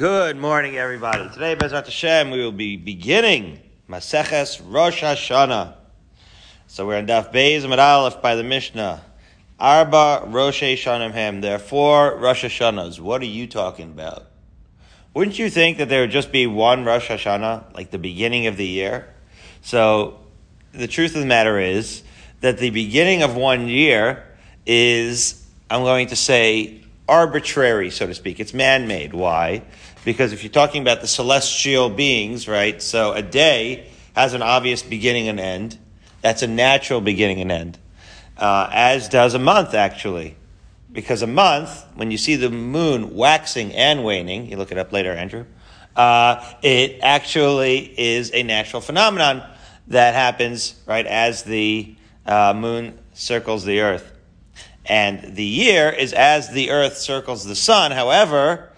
Good morning, everybody. Today, Bezrat Hashem, we will be beginning Maseches Rosh Hashanah. So we're in Daf Beis Amid Aleph by the Mishnah. Arba Rosh Hashanah Hem. There are four Rosh Hashanahs. What are you talking about? Wouldn't you think that there would just be one Rosh Hashanah, like the beginning of the year? So the truth of the matter is that the beginning of one year is, I'm going to say, arbitrary, so to speak. It's man made. Why? Because if you're talking about the celestial beings, right? So a day has an obvious beginning and end. That's a natural beginning and end. Uh, as does a month, actually. Because a month, when you see the moon waxing and waning, you look it up later, Andrew, uh, it actually is a natural phenomenon that happens, right, as the uh, moon circles the earth. And the year is as the earth circles the sun. However,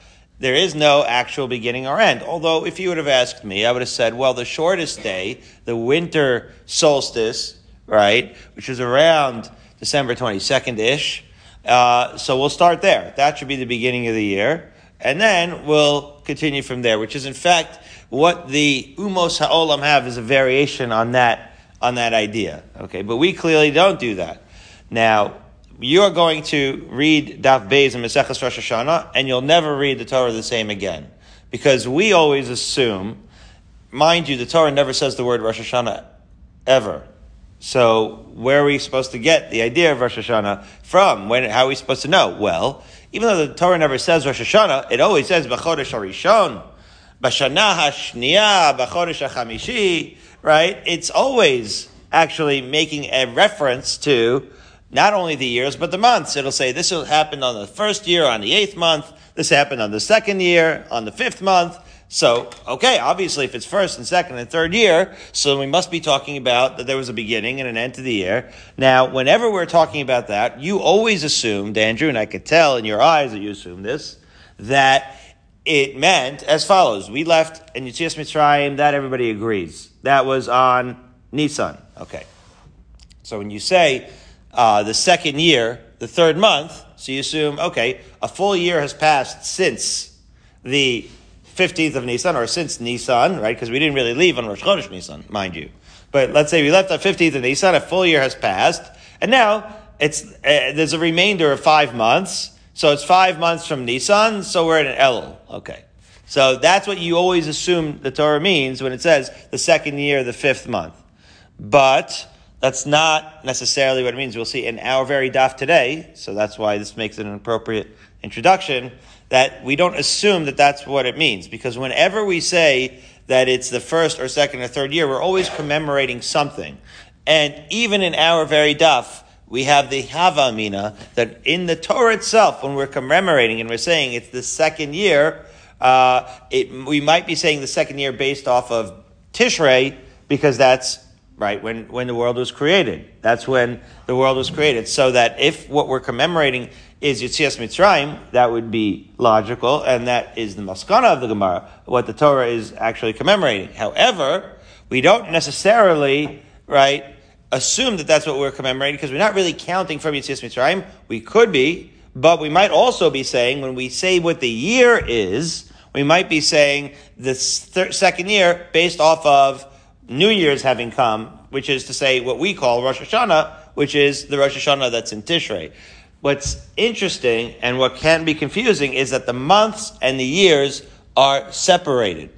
there is no actual beginning or end. Although, if you would have asked me, I would have said, well, the shortest day, the winter solstice, right, which is around December 22nd ish. Uh, so we'll start there. That should be the beginning of the year. And then we'll continue from there, which is in fact what the Umos Ha'olam have is a variation on that, on that idea. Okay, but we clearly don't do that. Now, you're going to read Daf Beis and Maseches Rosh Hashanah, and you'll never read the Torah the same again. Because we always assume, mind you, the Torah never says the word Rosh Hashanah ever. So where are we supposed to get the idea of Rosh Hashanah from? When, how are we supposed to know? Well, even though the Torah never says Rosh Hashanah, it always says B'chodesh HaRishon, B'Shana HaShniya, B'chodesh HaChamishi, right? It's always actually making a reference to not only the years, but the months. It'll say this happened on the first year, on the eighth month. This happened on the second year, on the fifth month. So, okay, obviously if it's first and second and third year, so we must be talking about that there was a beginning and an end to the year. Now, whenever we're talking about that, you always assumed, Andrew, and I could tell in your eyes that you assumed this, that it meant as follows. We left in Yitzias Mitzrayim, that everybody agrees. That was on Nisan. Okay. So when you say, uh, the second year, the third month. So you assume, okay, a full year has passed since the 15th of Nisan, or since Nisan, right? Because we didn't really leave on Rosh Chodesh Nisan, mind you. But let's say we left on 15th of Nisan, a full year has passed, and now it's, uh, there's a remainder of five months. So it's five months from Nisan, so we're in an Elul. Okay. So that's what you always assume the Torah means when it says the second year, the fifth month. But that's not necessarily what it means. We'll see in our very daf today, so that's why this makes it an appropriate introduction, that we don't assume that that's what it means. Because whenever we say that it's the first or second or third year, we're always commemorating something. And even in our very daf, we have the Havamina that in the Torah itself, when we're commemorating and we're saying it's the second year, uh, it, we might be saying the second year based off of Tishrei because that's right? When, when the world was created. That's when the world was created. So that if what we're commemorating is Yitzias Mitzrayim, that would be logical, and that is the maskana of the Gemara, what the Torah is actually commemorating. However, we don't necessarily, right, assume that that's what we're commemorating because we're not really counting from Yitzias Mitzrayim. We could be, but we might also be saying, when we say what the year is, we might be saying the thir- second year based off of New Year's having come, which is to say what we call Rosh Hashanah, which is the Rosh Hashanah that's in Tishrei. What's interesting and what can be confusing is that the months and the years are separated.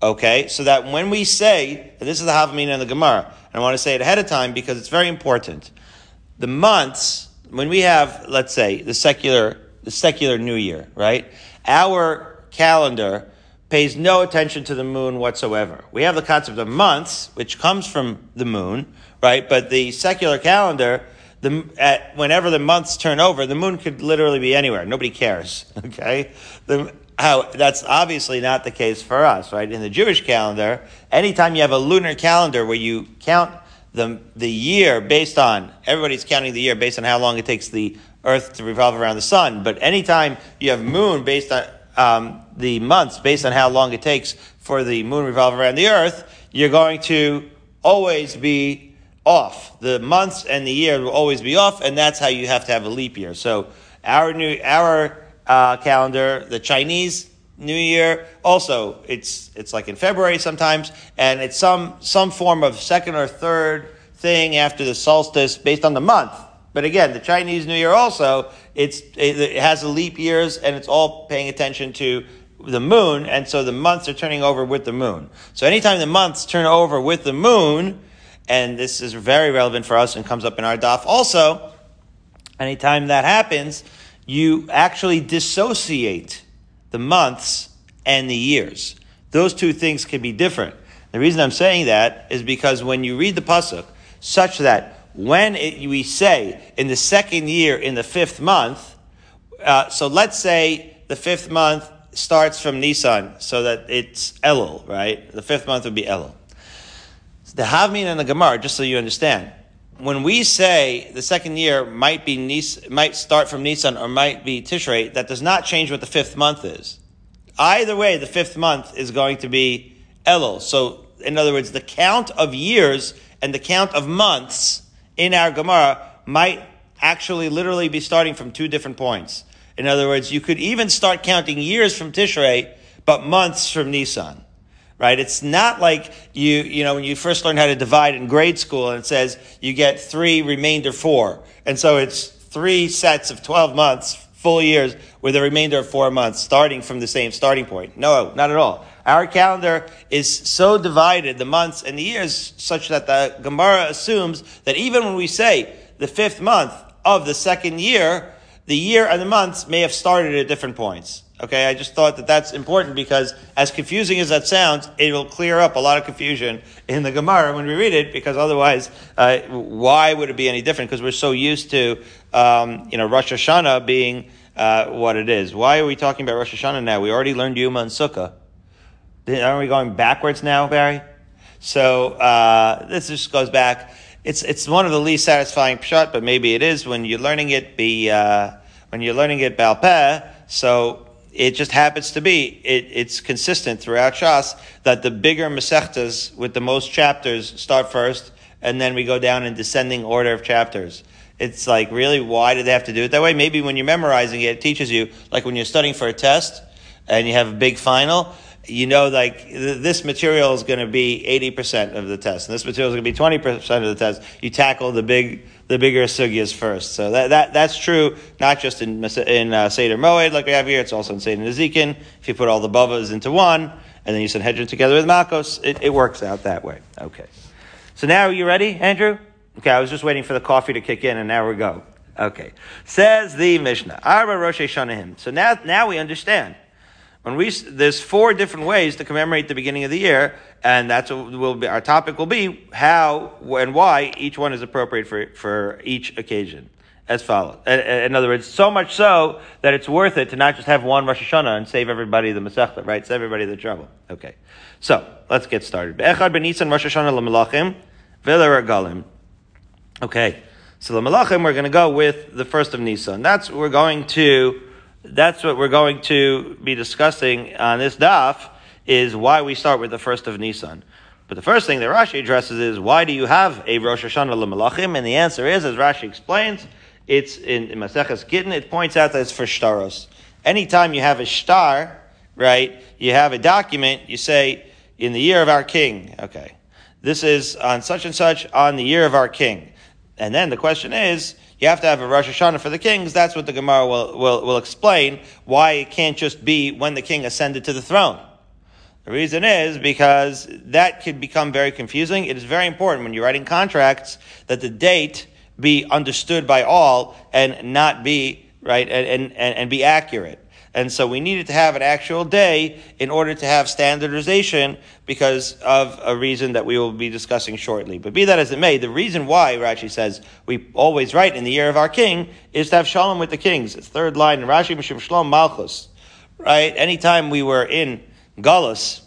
Okay, so that when we say, and this is the Havamina and the Gemara, and I want to say it ahead of time because it's very important. The months, when we have, let's say, the secular, the secular New Year, right? Our calendar pays no attention to the moon whatsoever. We have the concept of months, which comes from the moon, right? But the secular calendar, the, at, whenever the months turn over, the moon could literally be anywhere. Nobody cares, okay? The, how, that's obviously not the case for us, right? In the Jewish calendar, anytime you have a lunar calendar where you count the, the year based on, everybody's counting the year based on how long it takes the earth to revolve around the sun. But anytime you have moon based on, um, the months based on how long it takes for the moon revolve around the earth, you're going to always be off. The months and the year will always be off, and that's how you have to have a leap year. So our new our uh, calendar, the Chinese New Year also it's it's like in February sometimes, and it's some some form of second or third thing after the solstice based on the month. But again, the Chinese New Year also it's it has the leap years, and it's all paying attention to the moon, and so the months are turning over with the moon. So anytime the months turn over with the moon, and this is very relevant for us and comes up in our daf also, anytime that happens, you actually dissociate the months and the years. Those two things can be different. The reason I'm saying that is because when you read the pasuk, such that when it, we say in the second year in the fifth month, uh, so let's say the fifth month starts from Nisan, so that it's Elul, right? The fifth month would be Elul. The Havmin and the Gemara, just so you understand, when we say the second year might be Nis, might start from Nisan or might be Tishrei, that does not change what the fifth month is. Either way, the fifth month is going to be Elul. So, in other words, the count of years and the count of months in our Gemara might actually literally be starting from two different points. In other words, you could even start counting years from Tishrei, but months from Nisan right? It's not like you, you know, when you first learn how to divide in grade school and it says you get three remainder four. And so it's three sets of 12 months, full years, with a remainder of four months, starting from the same starting point. No, not at all. Our calendar is so divided, the months and the years, such that the Gemara assumes that even when we say the fifth month of the second year, the year and the months may have started at different points. Okay, I just thought that that's important because, as confusing as that sounds, it will clear up a lot of confusion in the Gemara when we read it. Because otherwise, uh, why would it be any different? Because we're so used to, um, you know, Rosh Hashanah being uh, what it is. Why are we talking about Rosh Hashanah now? We already learned Yuma and Sukkah. Aren't we going backwards now, Barry? So uh, this just goes back. It's it's one of the least satisfying pshat, but maybe it is when you're learning it. Be uh, when you're learning it balpeh. So it just happens to be, it, it's consistent throughout Shas that the bigger Masechtas with the most chapters start first, and then we go down in descending order of chapters. It's like, really, why do they have to do it that way? Maybe when you're memorizing it, it teaches you, like when you're studying for a test and you have a big final, you know, like this material is going to be 80% of the test, and this material is going to be 20% of the test. You tackle the big, the bigger sugyas first. So that, that, that's true, not just in, in uh, Seder Moed like we have here, it's also in Seder Nezikin. If you put all the bavas into one, and then you Sanhedrin together with Makos, it, it works out that way. Okay. So now, are you ready, Andrew? Okay, I was just waiting for the coffee to kick in, and now we go. Okay. Says the Mishnah. Arba Rosh Hashanahim. So now, now we understand. When we, there's four different ways to commemorate the beginning of the year, and that's what will be, our topic will be how and why each one is appropriate for, for each occasion. As follows. In other words, so much so that it's worth it to not just have one Rosh Hashanah and save everybody the Masechta, right? Save everybody the trouble. Okay. So, let's get started. Be'echad b'nisan Rosh Hashanah l'melachim v'leragalim. Okay. So the Malachim, we're going to go with the first of Nisan. That's we're going to that's what we're going to be discussing on this daf is why we start with the first of Nisan. But the first thing that Rashi addresses is why do you have a Rosh Hashanah l'malachim? And the answer is, as Rashi explains, it's in, in Maseches Gittin, it points out that it's for shtaros. Anytime you have a shtar, right, you have a document, you say, in the year of our king. Okay. This is on such and such on the year of our king. And then the question is, you have to have a Rosh Hashanah for the kings. That's what the Gemara will, will, will explain why it can't just be when the king ascended to the throne. The reason is because that could become very confusing. It is very important when you're writing contracts that the date be understood by all and not be, right, and, and, and be accurate. And so we needed to have an actual day in order to have standardization because of a reason that we will be discussing shortly. But be that as it may, the reason why Rashi says we always write in the year of our king is to have shalom with the kings. It's third line in Rashi, Mishum Shalom Malchus. Right? Anytime we were in Galus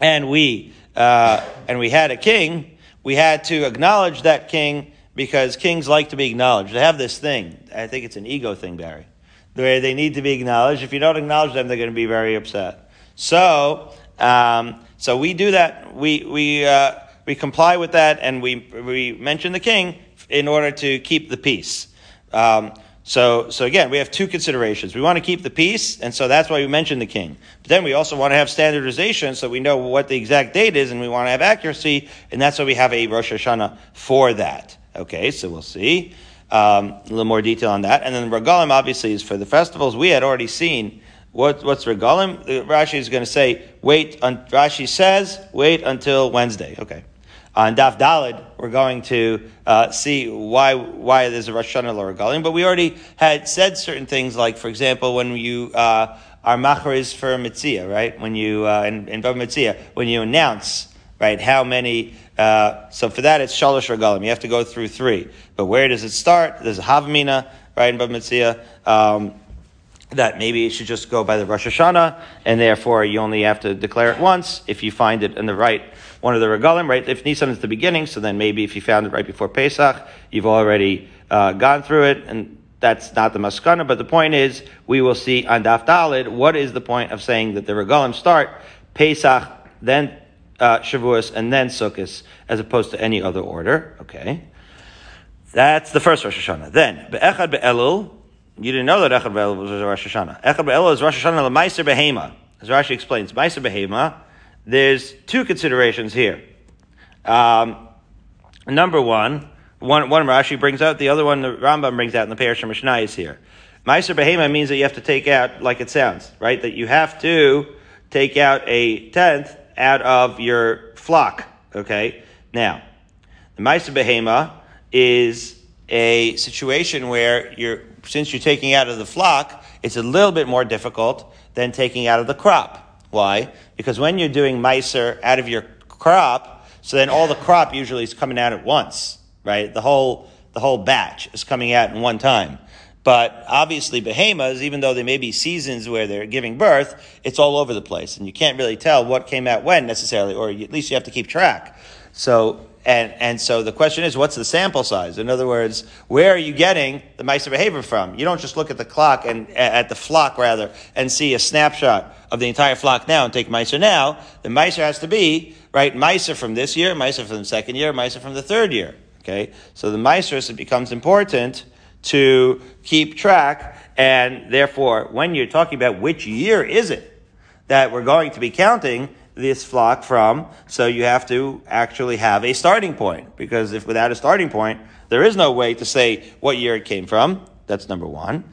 and we, uh, and we had a king, we had to acknowledge that king because kings like to be acknowledged. They have this thing. I think it's an ego thing, Barry where they need to be acknowledged. If you don't acknowledge them, they're going to be very upset. So, um, so we do that. We we uh, we comply with that, and we we mention the king in order to keep the peace. Um, So, so again, we have two considerations. We want to keep the peace, and so that's why we mention the king. But then we also want to have standardization, so we know what the exact date is, and we want to have accuracy, and that's why we have a Rosh Hashanah for that. Okay, so we'll see um, a little more detail on that. And then Regalim obviously is for the festivals. We had already seen what, what's Regalim. Rashi is going to say, wait. Un, Rashi says, wait until Wednesday. Okay on Daf Dalid, we're going to uh, see why why there's a Rosh Hashanah Regalim. But we already had said certain things, like for example, when you uh, are machariz for mitzia, right? When you uh, in, in mitzia, when you announce, right, how many. Uh, so for that, it's shalosh regalim. You have to go through three. But where does it start? There's a havmina, right, in Mitzia. Um, that maybe it should just go by the Rosh Hashanah, and therefore you only have to declare it once if you find it in the right one of the regalim, right? If Nisan is the beginning, so then maybe if you found it right before Pesach, you've already uh, gone through it, and that's not the maskana. But the point is, we will see on Daf Dalid what is the point of saying that the regalim start Pesach, then uh, Shavuos, and then Sukkot, as opposed to any other order. Okay, that's the first Rosh Hashanah. Then Be'echad Be'elul. You didn't know that Echad Be'elul was Rosh Hashanah. Echad Be'elul is Rosh Hashanah L'Maiser Behema. As Rashi explains, Maiser Behema there's two considerations here. Um, number one, one, one Rashi brings out, the other one the Rambam brings out in the Parish Mishnah is here. Meiser Behema means that you have to take out, like it sounds, right? That you have to take out a tenth out of your flock, okay? Now, the Meiser Behema is a situation where you're, since you're taking out of the flock, it's a little bit more difficult than taking out of the crop. Why? Because when you're doing miser out of your crop, so then all the crop usually is coming out at once, right? The whole, the whole batch is coming out in one time. But obviously, behemoths, even though there may be seasons where they're giving birth, it's all over the place, and you can't really tell what came out when necessarily, or at least you have to keep track. So and, and so the question is, what's the sample size? In other words, where are you getting the Meiser behema from? You don't just look at the clock and at the flock rather and see a snapshot of the entire flock now and take Meiser now. The Meiser has to be, right, Meiser from this year, Meiser from the second year, Meiser from the third year. Okay? So the Meiser, it becomes important to keep track and therefore when you're talking about which year is it that we're going to be counting, this flock from. So you have to actually have a starting point because if without a starting point, there is no way to say what year it came from. That's number one.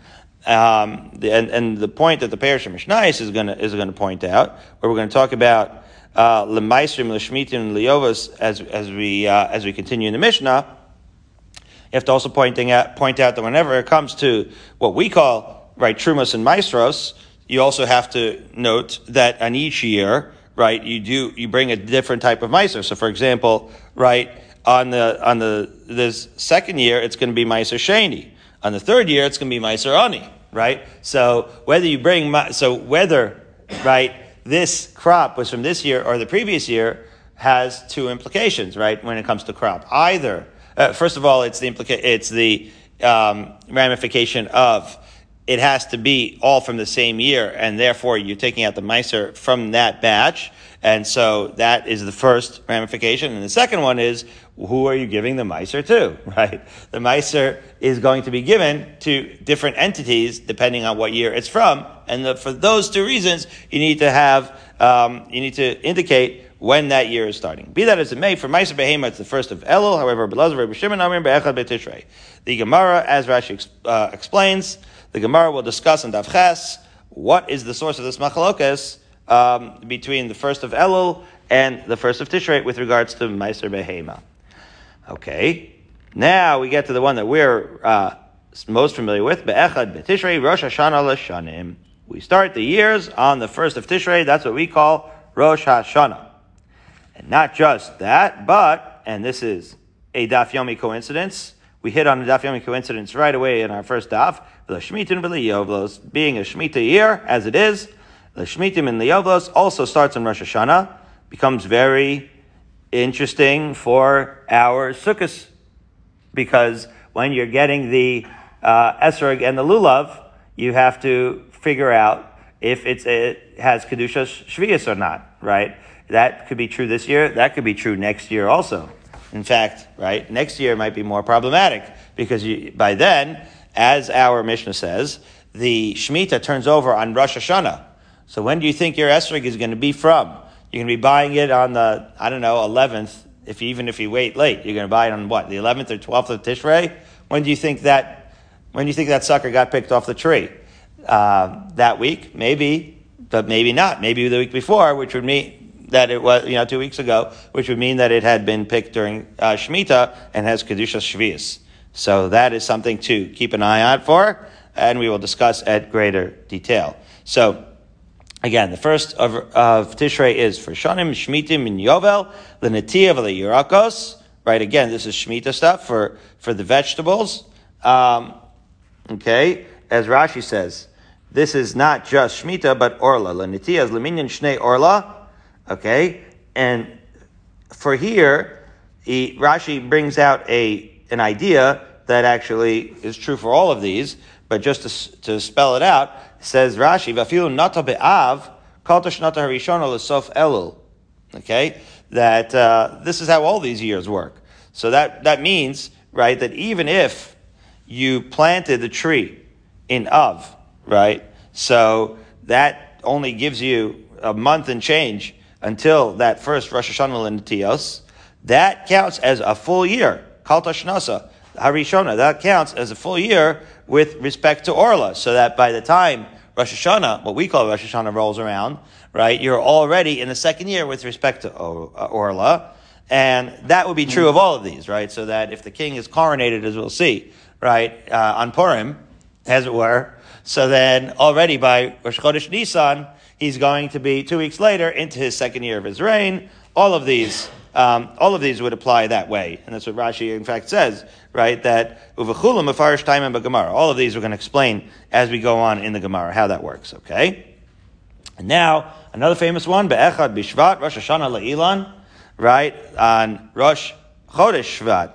Um, and, and, the point that the Parish of Mishnais is going to is going to point out, where we're going to talk about lemaisrim, uh, leshmitim, and liovas as as we uh, as we continue in the Mishnah. You have to also pointing out point out that whenever it comes to what we call right trumas and maasros, you also have to note that on each year right, you do you bring a different type of meiser. So, for example, right on the on the this second year, it's going to be meiser sheni. On the third year, it's going to be meiser ani. Right. So whether you bring so whether right this crop was from this year or the previous year has two implications. Right when it comes to crop, either uh, first of all, it's the implica- it's the um, ramification of it has to be all from the same year, and therefore you're taking out the miser from that batch. And so that is the first ramification. And the second one is, who are you giving the miser to, right? The miser is going to be given to different entities depending on what year it's from. And the, for those two reasons, you need to have, um, you need to indicate when that year is starting. Be that as it may, for Meiser Behema, it's the first of Elul. However, the Gemara, as Rashi uh, explains, the Gemara will discuss in Daf Ches what is the source of this machalokas um, between the first of Elul and the first of Tishrei with regards to Meiser Behema. Okay, now we get to the one that we're uh, most familiar with, Be'echad Be'tishrei Rosh Hashanah L'Shanim. We start the years on the first of Tishrei. That's what we call Rosh Hashanah. And not just that, but, and this is a Daf Yomi coincidence, we hit on a Daf Yomi coincidence right away in our first Daf, the and being a Shemitah year, as it is, the Shemitah and Liyovlos also starts in Rosh Hashanah, becomes very interesting for our Sukkot, because when you're getting the uh, Esrog and the Lulav, you have to figure out if it's, it has Kedusha Shvius or not, right? That could be true this year, that could be true next year also. In fact, right, next year might be more problematic because you, by then as our Mishnah says, the Shemitah turns over on Rosh Hashanah. So when do you think your esrog is going to be from? You're going to be buying it on the, I don't know, 11th, if even if you wait late. You're going to buy it on what, the 11th or 12th of Tishrei? When do you think that, when do you think that sucker got picked off the tree? Uh, that week? Maybe, but maybe not. Maybe the week before, which would mean that it was, you know, two weeks ago, which would mean that it had been picked during uh, Shemitah and has Kedushas Shvius. So that is something to keep an eye out for, and we will discuss at greater detail. So, Again, the first of, of Tishrei is for Shanim, Shmitim, and Yovel, the Netiyav, the Yurakos. Right, again, this is Shemitah stuff for, for the vegetables. Um, okay, as Rashi says, this is not just Shemitah, but Orla. La Netiyah is Leminyan Shnei Orla. Okay, and for here, he, Rashi brings out a, an idea that actually is true for all of these, but just to, to spell it out, says Rashi, "Vafilu nata be'av kol shnata harishona l'sof elul." Okay, that uh, this is how all these years work. So that that means right that even if you planted the tree in Av, right, so that only gives you a month and change until that first Rosh Hashanah Tios. That counts as a full year. Kal Shnasa Harishona. That counts as a full year with respect to Orla, so that by the time Rosh Hashanah, what we call Rosh Hashanah, rolls around, right, you're already in the second year with respect to Orla, and that would be true of all of these, right? So that if the king is coronated, as we'll see, right, uh, on Purim, as it were, so then already by Rosh Chodesh Nisan, he's going to be two weeks later into his second year of his reign. All of these um, all of these would apply that way, and that's what Rashi in fact says, right? That uvachulam afarish time and Gemara. All of these we're going to explain as we go on in the Gemara how that works. Okay. And now another famous one, be'echad bishvat Rosh Hashanah le'ilan, right on Rosh Chodesh Shvat.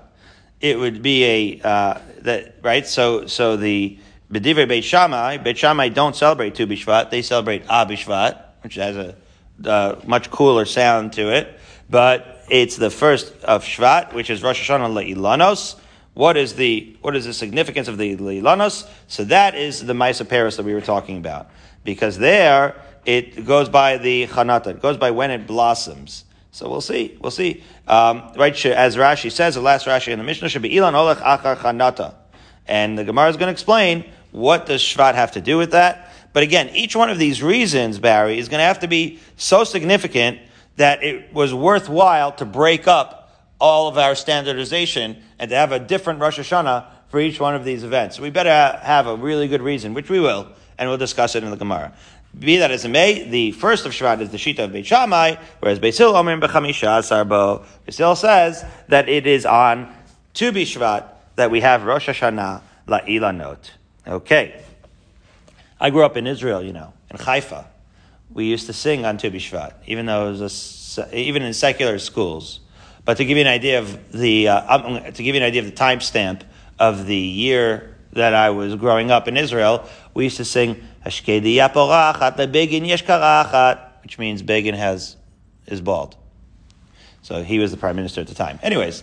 It would be a uh, that right. So so the B'divrei Beit Shammai, Beit Shammai don't celebrate Tu Bishvat; they celebrate A Bishvat, which has a much cooler sound to it. But it's the first of Shvat, which is Rosh Hashanah Le'ilanos. What is the what is the significance of the Le'ilanos? So that is the Maisa Paris that we were talking about, because there it goes by the Chanata, it goes by when it blossoms. So we'll see, we'll see. Um, right, as Rashi says, the last Rashi in the Mishnah should be Ilan Olech Achar Chanata, and the Gemara is going to explain what does Shvat have to do with that. But again, each one of these reasons, Barry, is going to have to be so significant that it was worthwhile to break up all of our standardization and to have a different Rosh Hashanah for each one of these events. We better have a really good reason, which we will, and we'll discuss it in the Gemara. Be that as it may, the first of Shvat is the Shita of Beit Shammai, whereas Beis Hillel Omer Bechamisha Sarbo. Beis Hillel says that it is on Tu Shvat that we have Rosh Hashanah La'ilanot. Okay. I grew up in Israel, you know, in Haifa we used to sing on Tu B'Shvat, even though it was a, even in secular schools. But to give you an idea of the uh, to give you an idea of the timestamp of the year that I was growing up in Israel, we used to sing Hashkedi Yaporachat Begin Yeshkarachat, which means Begin has is bald. So he was the prime minister at the time. Anyways,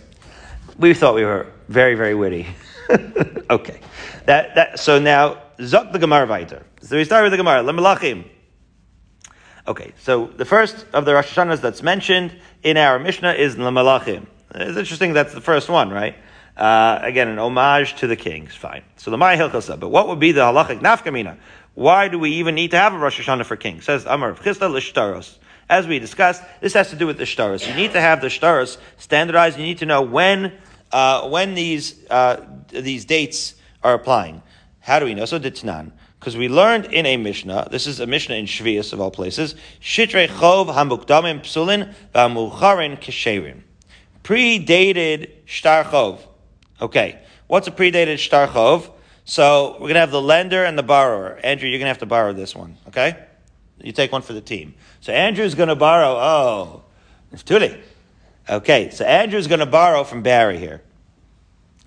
we thought we were very very witty. okay, that that so now Zok the Gemara weiter. So we start with the Gemara. Lemelachim. Okay, so the first of the Rosh Hashanahs that's mentioned in our Mishnah is Lamalachim. It's interesting that's the first one, right? Uh, again, an homage to the kings. Fine. So the Maya Hilchasa. But what would be the halachic nafkamina? Why do we even need to have a Rosh Hashanah for kings? Says Amar Chisda l'shtaros. As we discussed, this has to do with the shtaros. You need to have the shtaros standardized. You need to know when uh, when these uh, these dates are applying. How do we know? So ditnan. Because we learned in a Mishnah, this is a Mishnah in Shvius of all places, Shitre Chov Hamukdamim Psulin Vamucharin Kesherim. Predated Shtar Chov. Okay, what's a predated Shtar Chov? So we're going to have the lender and the borrower. Andrew, you're going to have to borrow this one, okay? You take one for the team. So Andrew's going to borrow, oh, it's Tuli. Okay, so Andrew's going to borrow from Barry here.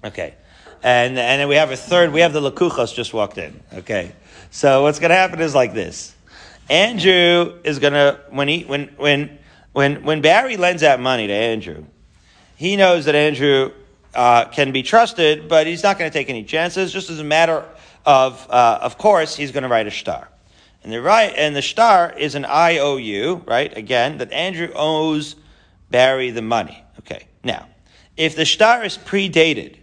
Okay. And, and then we have a third, we have the Lakuchos just walked in. Okay. So what's going to happen is like this. Andrew is going to, when he, when, when, when, when Barry lends out money to Andrew, he knows that Andrew, uh, can be trusted, but he's not going to take any chances. Just as a matter of, uh, of course, he's going to write a shtar. And the right and the shtar is an IOU, right? Again, that Andrew owes Barry the money. Okay. Now, if the shtar is predated,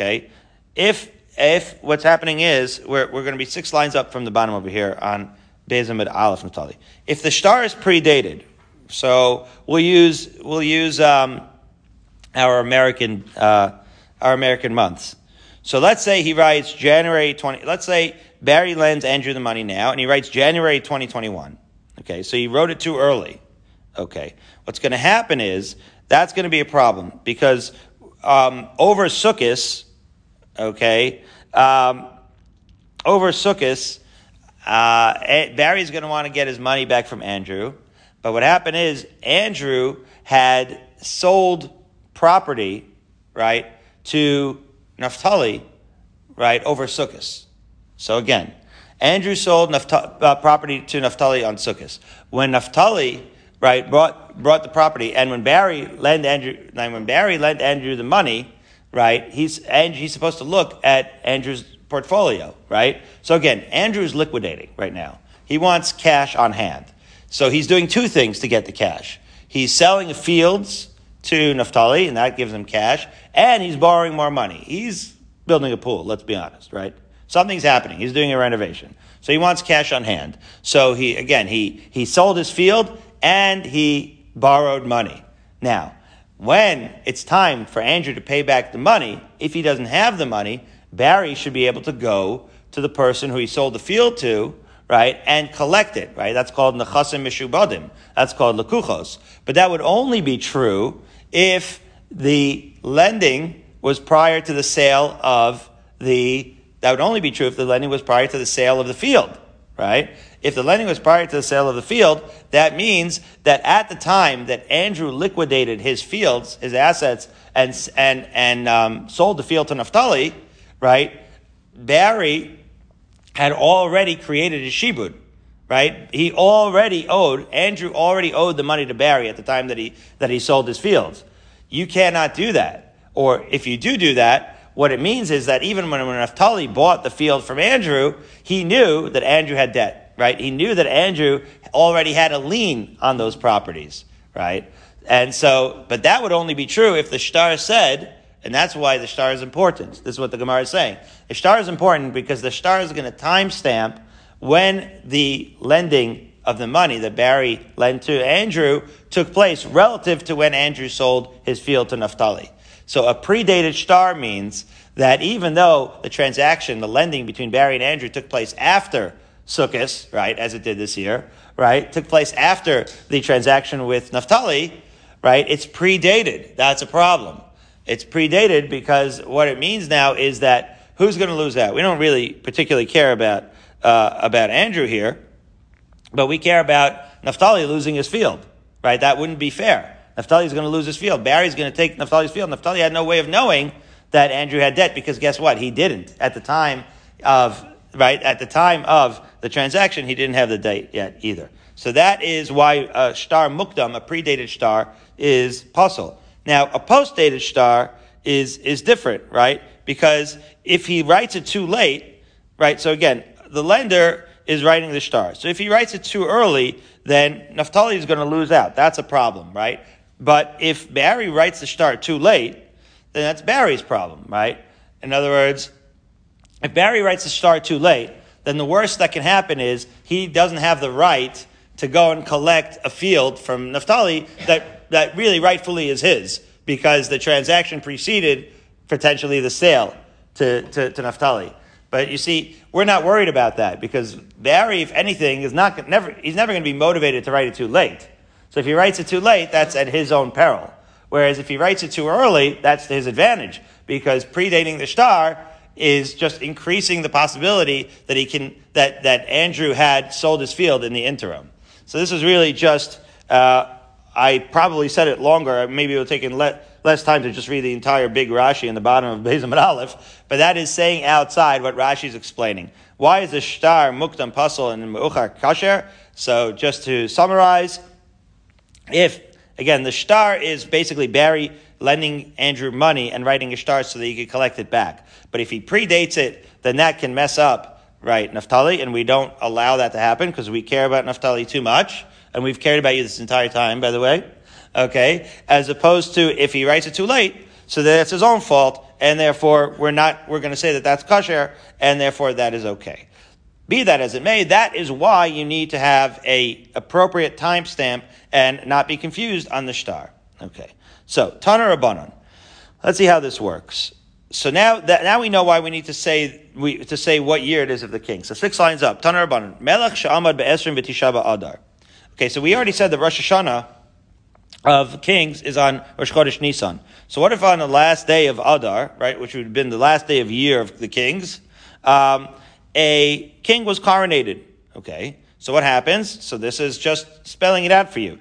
okay, if if what's happening is we're, we're going to be six lines up from the bottom over here on Bezamid Aleph Natali. If the shtar is predated, so we'll use we'll use um, our American uh, our American months. So let's say he writes January twenty. Let's say Barry lends Andrew the money now, and he writes January twenty twenty one. Okay, so he wrote it too early. Okay, what's going to happen is that's going to be a problem because um, over Sukkot, okay, um, over Sukkot, uh, Barry's going to want to get his money back from Andrew. But what happened is Andrew had sold property, right, to Naphtali, right, over Sukkot. So again, Andrew sold uh, property to Naphtali on Sukkot. When Naphtali, right, brought, brought the property, and when Barry lent Andrew, when Barry lent Andrew the money, right, he's, and he's supposed to look at Andrew's portfolio, right? So again, Andrew's liquidating right now. He wants cash on hand. So he's doing two things to get the cash. He's selling fields to Naftali, and that gives him cash, and he's borrowing more money. He's building a pool, let's be honest, right? Something's happening. He's doing a renovation. So he wants cash on hand. So he, again, he, he sold his field and he borrowed money. Now, when it's time for Andrew to pay back the money, if he doesn't have the money, Barry should be able to go to the person who he sold the field to right, and collect it, right? That's called nechasim mishubadim. That's called lekuchos. But that would only be true if the lending was prior to the sale of the, that would only be true if the lending was prior to the sale of the field, right? If the lending was prior to the sale of the field, that means that at the time that Andrew liquidated his fields, his assets, and, and, and um, sold the field to Naphtali, right, Barry had already created a shibud, right? He already owed, Andrew already owed the money to Barry at the time that he, that he sold his fields. You cannot do that. Or if you do do that, what it means is that even when, when Naphtali bought the field from Andrew, he knew that Andrew had debt, right? He knew that Andrew already had a lien on those properties, right? And so, but that would only be true if the shtar said, and that's why the shtar is important. This is what the Gemara is saying. The shtar is important because the shtar is going to timestamp when the lending of the money that Barry lent to Andrew took place relative to when Andrew sold his field to Naphtali. So a predated shtar means that even though the transaction, the lending between Barry and Andrew took place after Sukkot, right, as it did this year, right, took place after the transaction with Naphtali, right, it's predated. That's a problem. It's predated because what it means now is that who's going to lose out? We don't really particularly care about, uh, about Andrew here, but we care about Naphtali losing his field, right? That wouldn't be fair. Naphtali is going to lose his field. Barry's going to take Naphtali's field. Naphtali had no way of knowing that Andrew had debt because guess what? He didn't at the time of, right? At the time of the transaction, he didn't have the date yet either. So that is why a shtar mukdam, a predated shtar, is puzzle. Now, a post-dated shtar is, is different, right? Because if he writes it too late, right? So again, the lender is writing the shtar. So if he writes it too early, then Naphtali is going to lose out. That's a problem, right? But if Barry writes the shtar too late, then that's Barry's problem, right? In other words, if Barry writes the shtar too late, then the worst that can happen is he doesn't have the right to go and collect a field from Naphtali that that really rightfully is his because the transaction preceded potentially the sale to, to, to. But you see, we're not worried about that because Barry, if anything, is not never he's never going to be motivated to write it too late. So if he writes it too late, that's at his own peril. Whereas if he writes it too early, that's to his advantage because predating the shtar is just increasing the possibility that he can that that Andrew had sold his field in the interim. So this is really just uh, I probably said it longer. Maybe it would take le- less time to just read the entire big Rashi in the bottom of Bezim Aleph. But that is saying outside what Rashi is explaining. Why is the shtar muktam puzzle and meuchar kasher? So just to summarize, if again the shtar is basically Barry lending Andrew money and writing a shtar so that he could collect it back. But if he predates it, then that can mess up, right, Naphtali, and we don't allow that to happen because we care about Naphtali too much, and we've cared about you this entire time, by the way. Okay? As opposed to if he writes it too late, so that's his own fault, and therefore we're not, we're going to say that that's kosher, and therefore that is okay. Be that as it may, that is why you need to have a appropriate timestamp and not be confused on the shtar. Okay. So, Tana Rabbanon. Let's see how this works. So now that now we know why we need to say we to say what year it is of the king. So six lines up. Tana Rabbanon. Melech Sha'amad be'esrim v'tisha Adar. Okay, so we already said that Rosh Hashanah of kings is on Rosh Chodesh Nisan. So what if on the last day of Adar, right, which would have been the last day of year of the kings, um, a king was coronated. Okay. So what happens? So this is just spelling it out for you.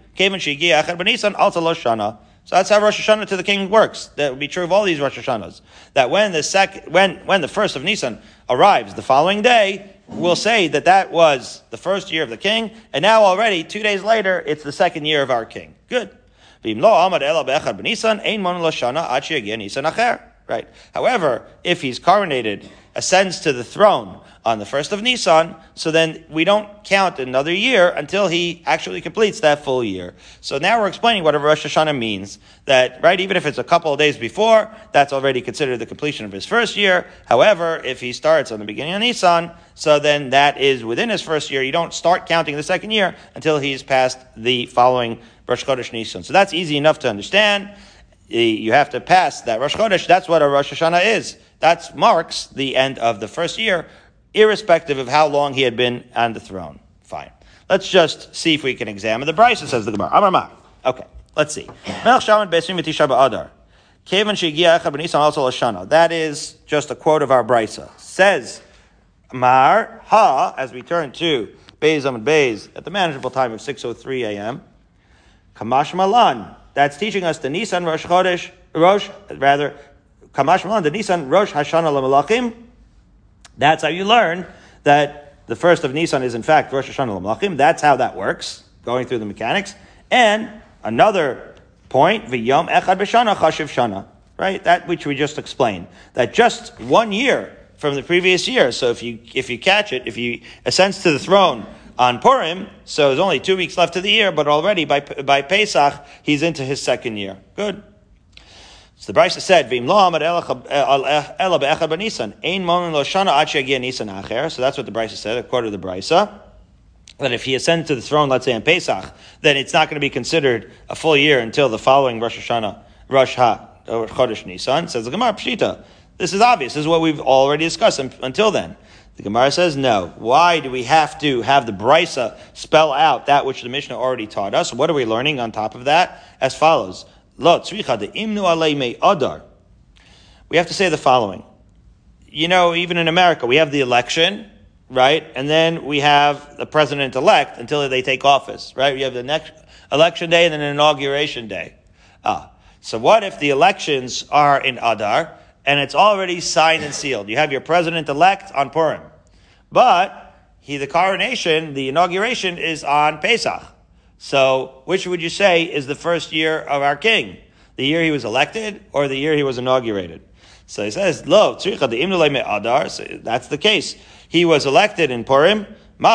So that's how Rosh Hashanah to the king works. That would be true of all these Rosh Hashanahs. That when the sec- when, when the first of Nisan arrives the following day, we'll say that that was the first year of the king, and now already, two days later, it's the second year of our king. Good. Right. However, if he's coronated, ascends to the throne on the first of Nisan, so then we don't count another year until he actually completes that full year. So now we're explaining what a Rosh Hashanah means. That, right, even if it's a couple of days before, that's already considered the completion of his first year. However, if he starts on the beginning of Nisan, so then that is within his first year. You don't start counting the second year until he's passed the following Rosh Chodesh Nisan. So that's easy enough to understand. Eh, you have to pass that Rosh Chodesh. That's what a Rosh Hashanah is. That marks the end of the first year irrespective of how long he had been on the throne. Fine. Let's just see if we can examine the Brisa, says the Gemara. Amar Ma. Okay, let's see. That is just a quote of our Brisa. Says Mar Ha, as we turn to Beis Amid Beis at the manageable time of 6.03 a.m. Kamash Malan. That's teaching us the Nisan Rosh Chodesh, Rosh, rather, Kamash Malan, the Nisan Rosh Hashanah Lamalachim, that's how you learn that the first of Nisan is in fact Rosh Hashanah L'Malachim. That's how that works, going through the mechanics. And another point, V'yom Echad B'Shana Chashiv Shana, right? That which we just explained. That just one year from the previous year. So if you, if you catch it, if you ascends to the throne on Purim, so there's only two weeks left of the year, but already by, by Pesach, he's into his second year. Good. So the Brisa said, "V'im lo amad ela b'nisan, eh, ein monin lo shana nisan acher." So that's what the Brisa said, according to the Brisa. That if he ascends to the throne, let's say on Pesach, then it's not going to be considered a full year until the following Rosh Hashanah, Rosh Ha, or Chodesh Nisan. Says the Gemara Pshita. This is obvious. This is what we've already discussed until then. The Gemara says no. Why do we have to have the Brisa spell out that which the Mishnah already taught us? What are we learning on top of that? As follows. Lo imnu alei adar. We have to say the following. You know, even in America, we have the election, right? And then we have the president elect until they take office, right? We have the next election day and then an inauguration day. Ah. So what if the elections are in Adar and it's already signed and sealed? You have your president elect on Purim. But he, the coronation, the inauguration is on Pesach. So, which would you say is the first year of our king? The year he was elected or the year he was inaugurated? So he says, Lo, adar. So that's the case. He was elected in Purim. You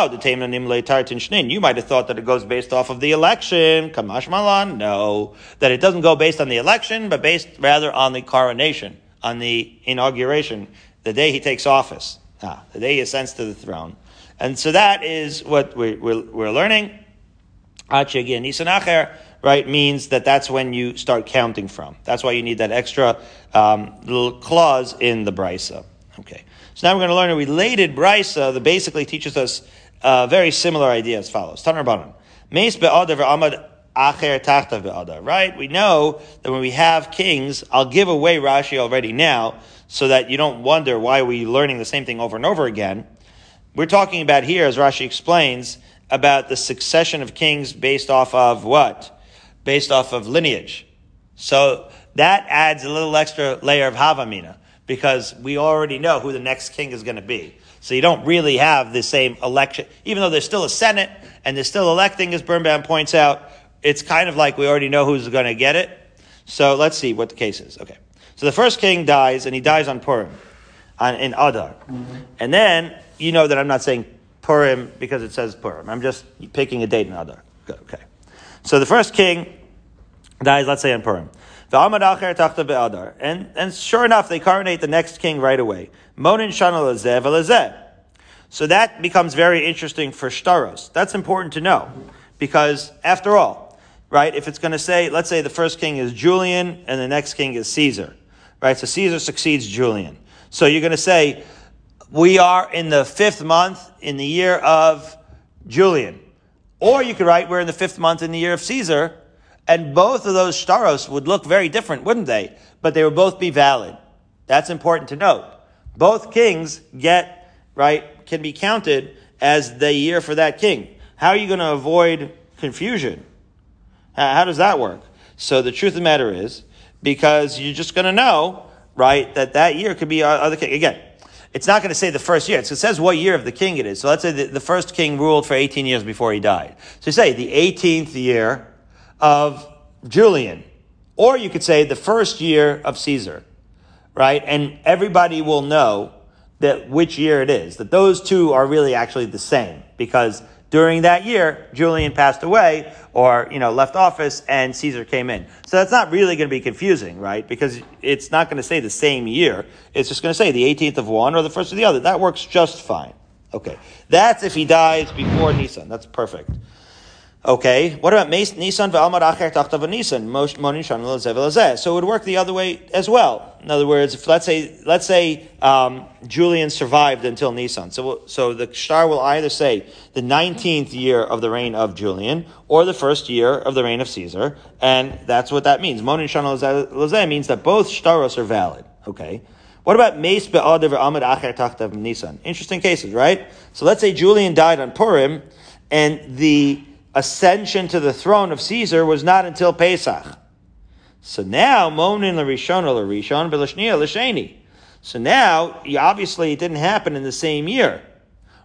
might have thought that it goes based off of the election. Kamash Malan. No. That it doesn't go based on the election, but based rather on the coronation, on the inauguration, the day he takes office. Ah, the day he ascends to the throne. And so that is what we're, we're, we're learning right, means that that's when you start counting from. That's why you need that extra um, little clause in the brisa. Okay. So now we're going to learn a related brisa that basically teaches us a very similar idea as follows. Tanar Banan. Meis amad acher. Right? We know that when we have kings, I'll give away Rashi already now so that you don't wonder why we're learning the same thing over and over again. We're talking about here, as Rashi explains, about the succession of kings based off of what? Based off of lineage. So that adds a little extra layer of Havamina because we already know who the next king is going to be. So you don't really have the same election, even though there's still a Senate and there's still electing, as Birnbaum points out. It's kind of like we already know who's going to get it. So let's see what the case is. Okay. So the first king dies, and he dies on Purim, on, in Adar. Mm-hmm. And then, you know that I'm not saying Purim because it says Purim. I'm just picking a date in Adar. Okay. So the first king dies, let's say on Purim. V'amad acher tachta be'adar. And, and sure enough, they coronate the next king right away. Monin shana lezeh v'lezeh. So that becomes very interesting for Shtaros. That's important to know. Because, after all, right, if it's going to say, let's say the first king is Julian and the next king is Caesar, right? So Caesar succeeds Julian. So you're going to say, we are in the fifth month in the year of Julian. Or you could write, we're in the fifth month in the year of Caesar, and both of those shtaros would look very different, wouldn't they? But they would both be valid. That's important to note. Both kings get, right, can be counted as the year for that king. How are you going to avoid confusion? How does that work? So the truth of the matter is, because you're just going to know, right, that that year could be other king. Again, it's not going to say the first year. It says what year of the king it is. So let's say the, the first king ruled for 18 years before he died. So you say the 18th year of Julian. Or you could say the first year of Caesar, right? And everybody will know that which year it is, that those two are really actually the same because during that year, Julian passed away or, you know, left office and Caesar came in. So that's not really going to be confusing, right? Because it's not going to say the same year. It's just going to say the 18th of one or the first of the other. That works just fine. Okay. That's if he dies before Nisan. That's perfect. Okay, what about Nisan ve'amad acher tachtav Nisan? Monin shan So it would work the other way as well. In other words, if let's say let's say um, Julian survived until Nisan, so so the shtar will either say the nineteenth year of the reign of Julian or the first year of the reign of Caesar, and that's what that means. Monin shan means that both shtaros are valid. Okay. What about Meis b'Adar ve'amad acher tachtav Nisan? Interesting cases, right? So let's say Julian died on Purim, and the ascension to the throne of Caesar was not until Pesach. So now, Monin l'rishon l'rishon b'lashniya l'sheni. So now, obviously, it didn't happen in the same year,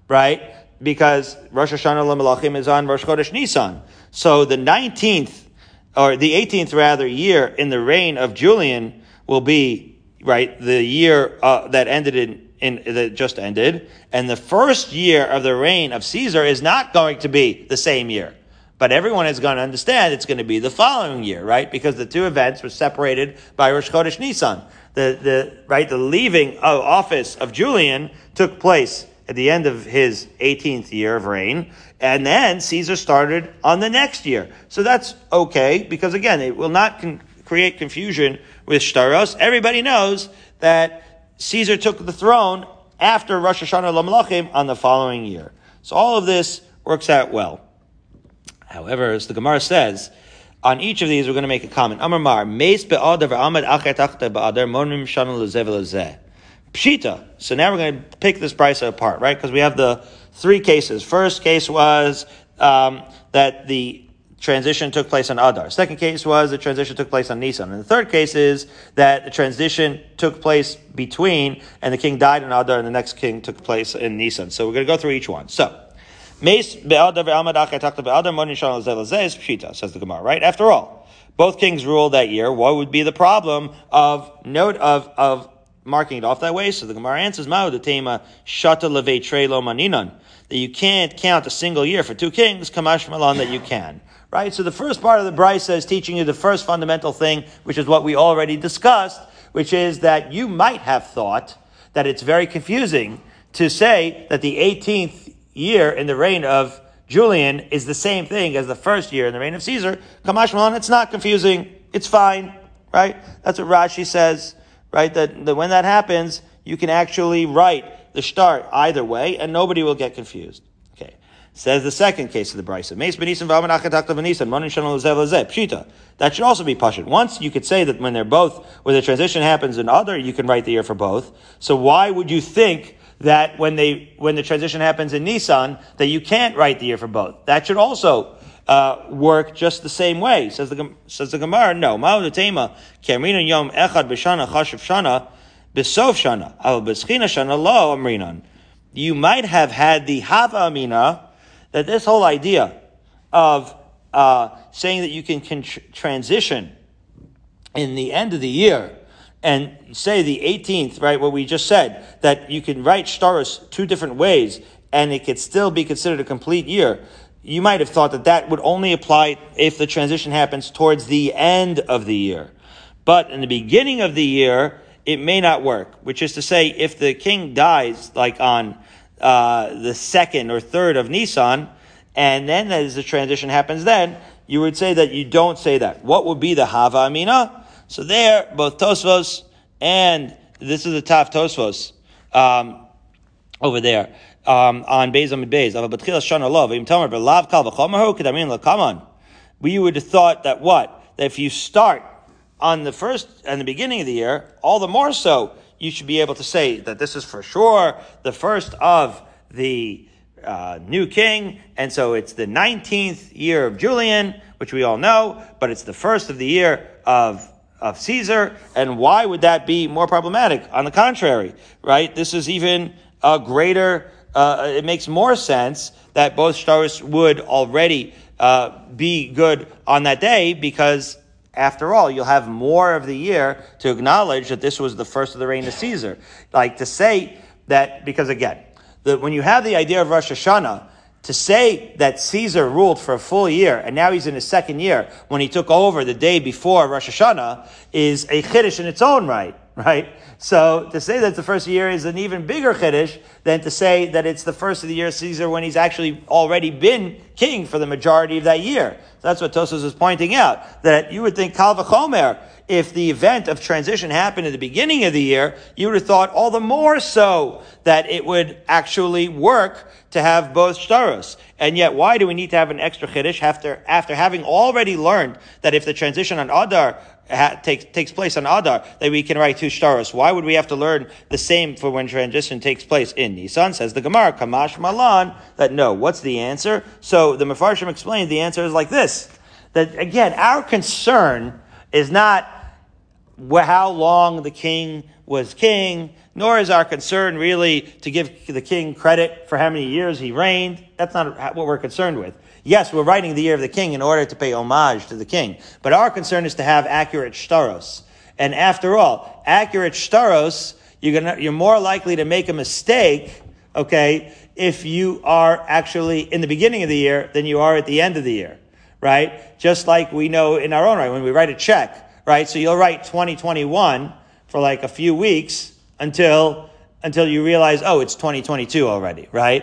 right? Because Rosh Hashanah l'malachim is on Rosh Chodesh Nisan. So the 19th, or the 18th rather, year in the reign of Julian will be, right, the year uh, that ended in in, that just ended, and the first year of the reign of Caesar is not going to be the same year. But everyone is going to understand it's going to be the following year, right? Because the two events were separated by Rosh Chodesh Nisan. The, the, right, the leaving of office of Julian took place at the end of his 18th year of reign, and then Caesar started on the next year. So that's okay, because again, it will not con- create confusion with Shtaros. Everybody knows that Caesar took the throne after Rosh Hashanah Lamalachim on the following year. So all of this works out well. However, as the Gemara says, on each of these we're going to make a comment. Amar Pshita. So now we're going to pick this price apart, right? Because we have the three cases. First case was um, that the transition took place on Adar. Second case was the transition took place on Nisan. And the third case is that the transition took place between, and the king died in Adar, and the next king took place in Nisan. So we're going to go through each one. So, Says the Gemara, right? After all, both kings ruled that year. What would be the problem of note of, of marking it off that way? So the Gemara answers, Ma'u tema shata leve trelo maninan. That you can't count a single year for two kings, kamash malan that you can. Right? So the first part of the Brisa is teaching you the first fundamental thing, which is what we already discussed, which is that you might have thought that it's very confusing to say that the 18th year in the reign of Julian is the same thing as the first year in the reign of Caesar, Kamash Malan, it's not confusing. It's fine, right? That's what Rashi says, right? That, that when that happens, you can actually write the shtar either way, and nobody will get confused. Okay. Says the second case of the Brisa. Pshita. That should also be Pashit. Once you could say that when they're both, when the transition happens in Adar, you can write the year for both. So why would you think that when they when the transition happens in Nissan, that you can't write the year for both. That should also uh, work just the same way. Says the says the Gemara. No, yom echad b'shana chashav shana b'sof shana al b'schina shana lo amrinan. You might have had the hava amina that this whole idea of uh, saying that you can con- transition in the end of the year and say the 18th, right, what we just said, that you can write shtaros two different ways and it could still be considered a complete year, you might have thought that that would only apply if the transition happens towards the end of the year. But in the beginning of the year, it may not work, which is to say, if the king dies, like on uh, the second or third of Nisan, and then as the transition happens then, you would say that you don't say that. What would be the Hava Amina? So there, both Tosfos and this is the Taf Tosfos um, over there um, on Beis Amud Beis. We would have thought that what? That if you start on the first and the beginning of the year, all the more so you should be able to say that this is for sure the first of the uh, new king, and so it's the 19th year of Julian, which we all know, but it's the first of the year of of Caesar, and why would that be more problematic? On the contrary, right? This is even a greater, uh, it makes more sense that both shtars would already uh, be good on that day because after all, you'll have more of the year to acknowledge that this was the first of the reign of Caesar. Like to say that, because again, that when you have the idea of Rosh Hashanah, to say that Caesar ruled for a full year and now he's in his second year when he took over the day before Rosh Hashanah is a chiddush in its own right, right? So to say that the first year is an even bigger chiddush than to say that it's the first of the year Caesar when he's actually already been king for the majority of that year. So that's what Tosfos is pointing out, that you would think Kal V'chomer, if the event of transition happened at the beginning of the year, you would have thought all the more so that it would actually work to have both shtaros. And yet, why do we need to have an extra chiddush after, after having already learned that if the transition on Adar takes, takes place on Adar, that we can write two shtaros? Why would we have to learn the same for when transition takes place in Nisan? Says the Gemara, Kamash Malan, that no. What's the answer? So the Mefarshim explained the answer is like this. That again, our concern is not how long the king was king, nor is our concern really to give the king credit for how many years he reigned. That's not what we're concerned with. Yes, we're writing the year of the king in order to pay homage to the king, but our concern is to have accurate shtaros. And after all, accurate shtaros, you're gonna, you're more likely to make a mistake, okay, if you are actually in the beginning of the year than you are at the end of the year, right? Just like we know in our own right, when we write a check, right? So you'll write 2021 for like a few weeks until, until you realize, oh, it's 2022 already, right?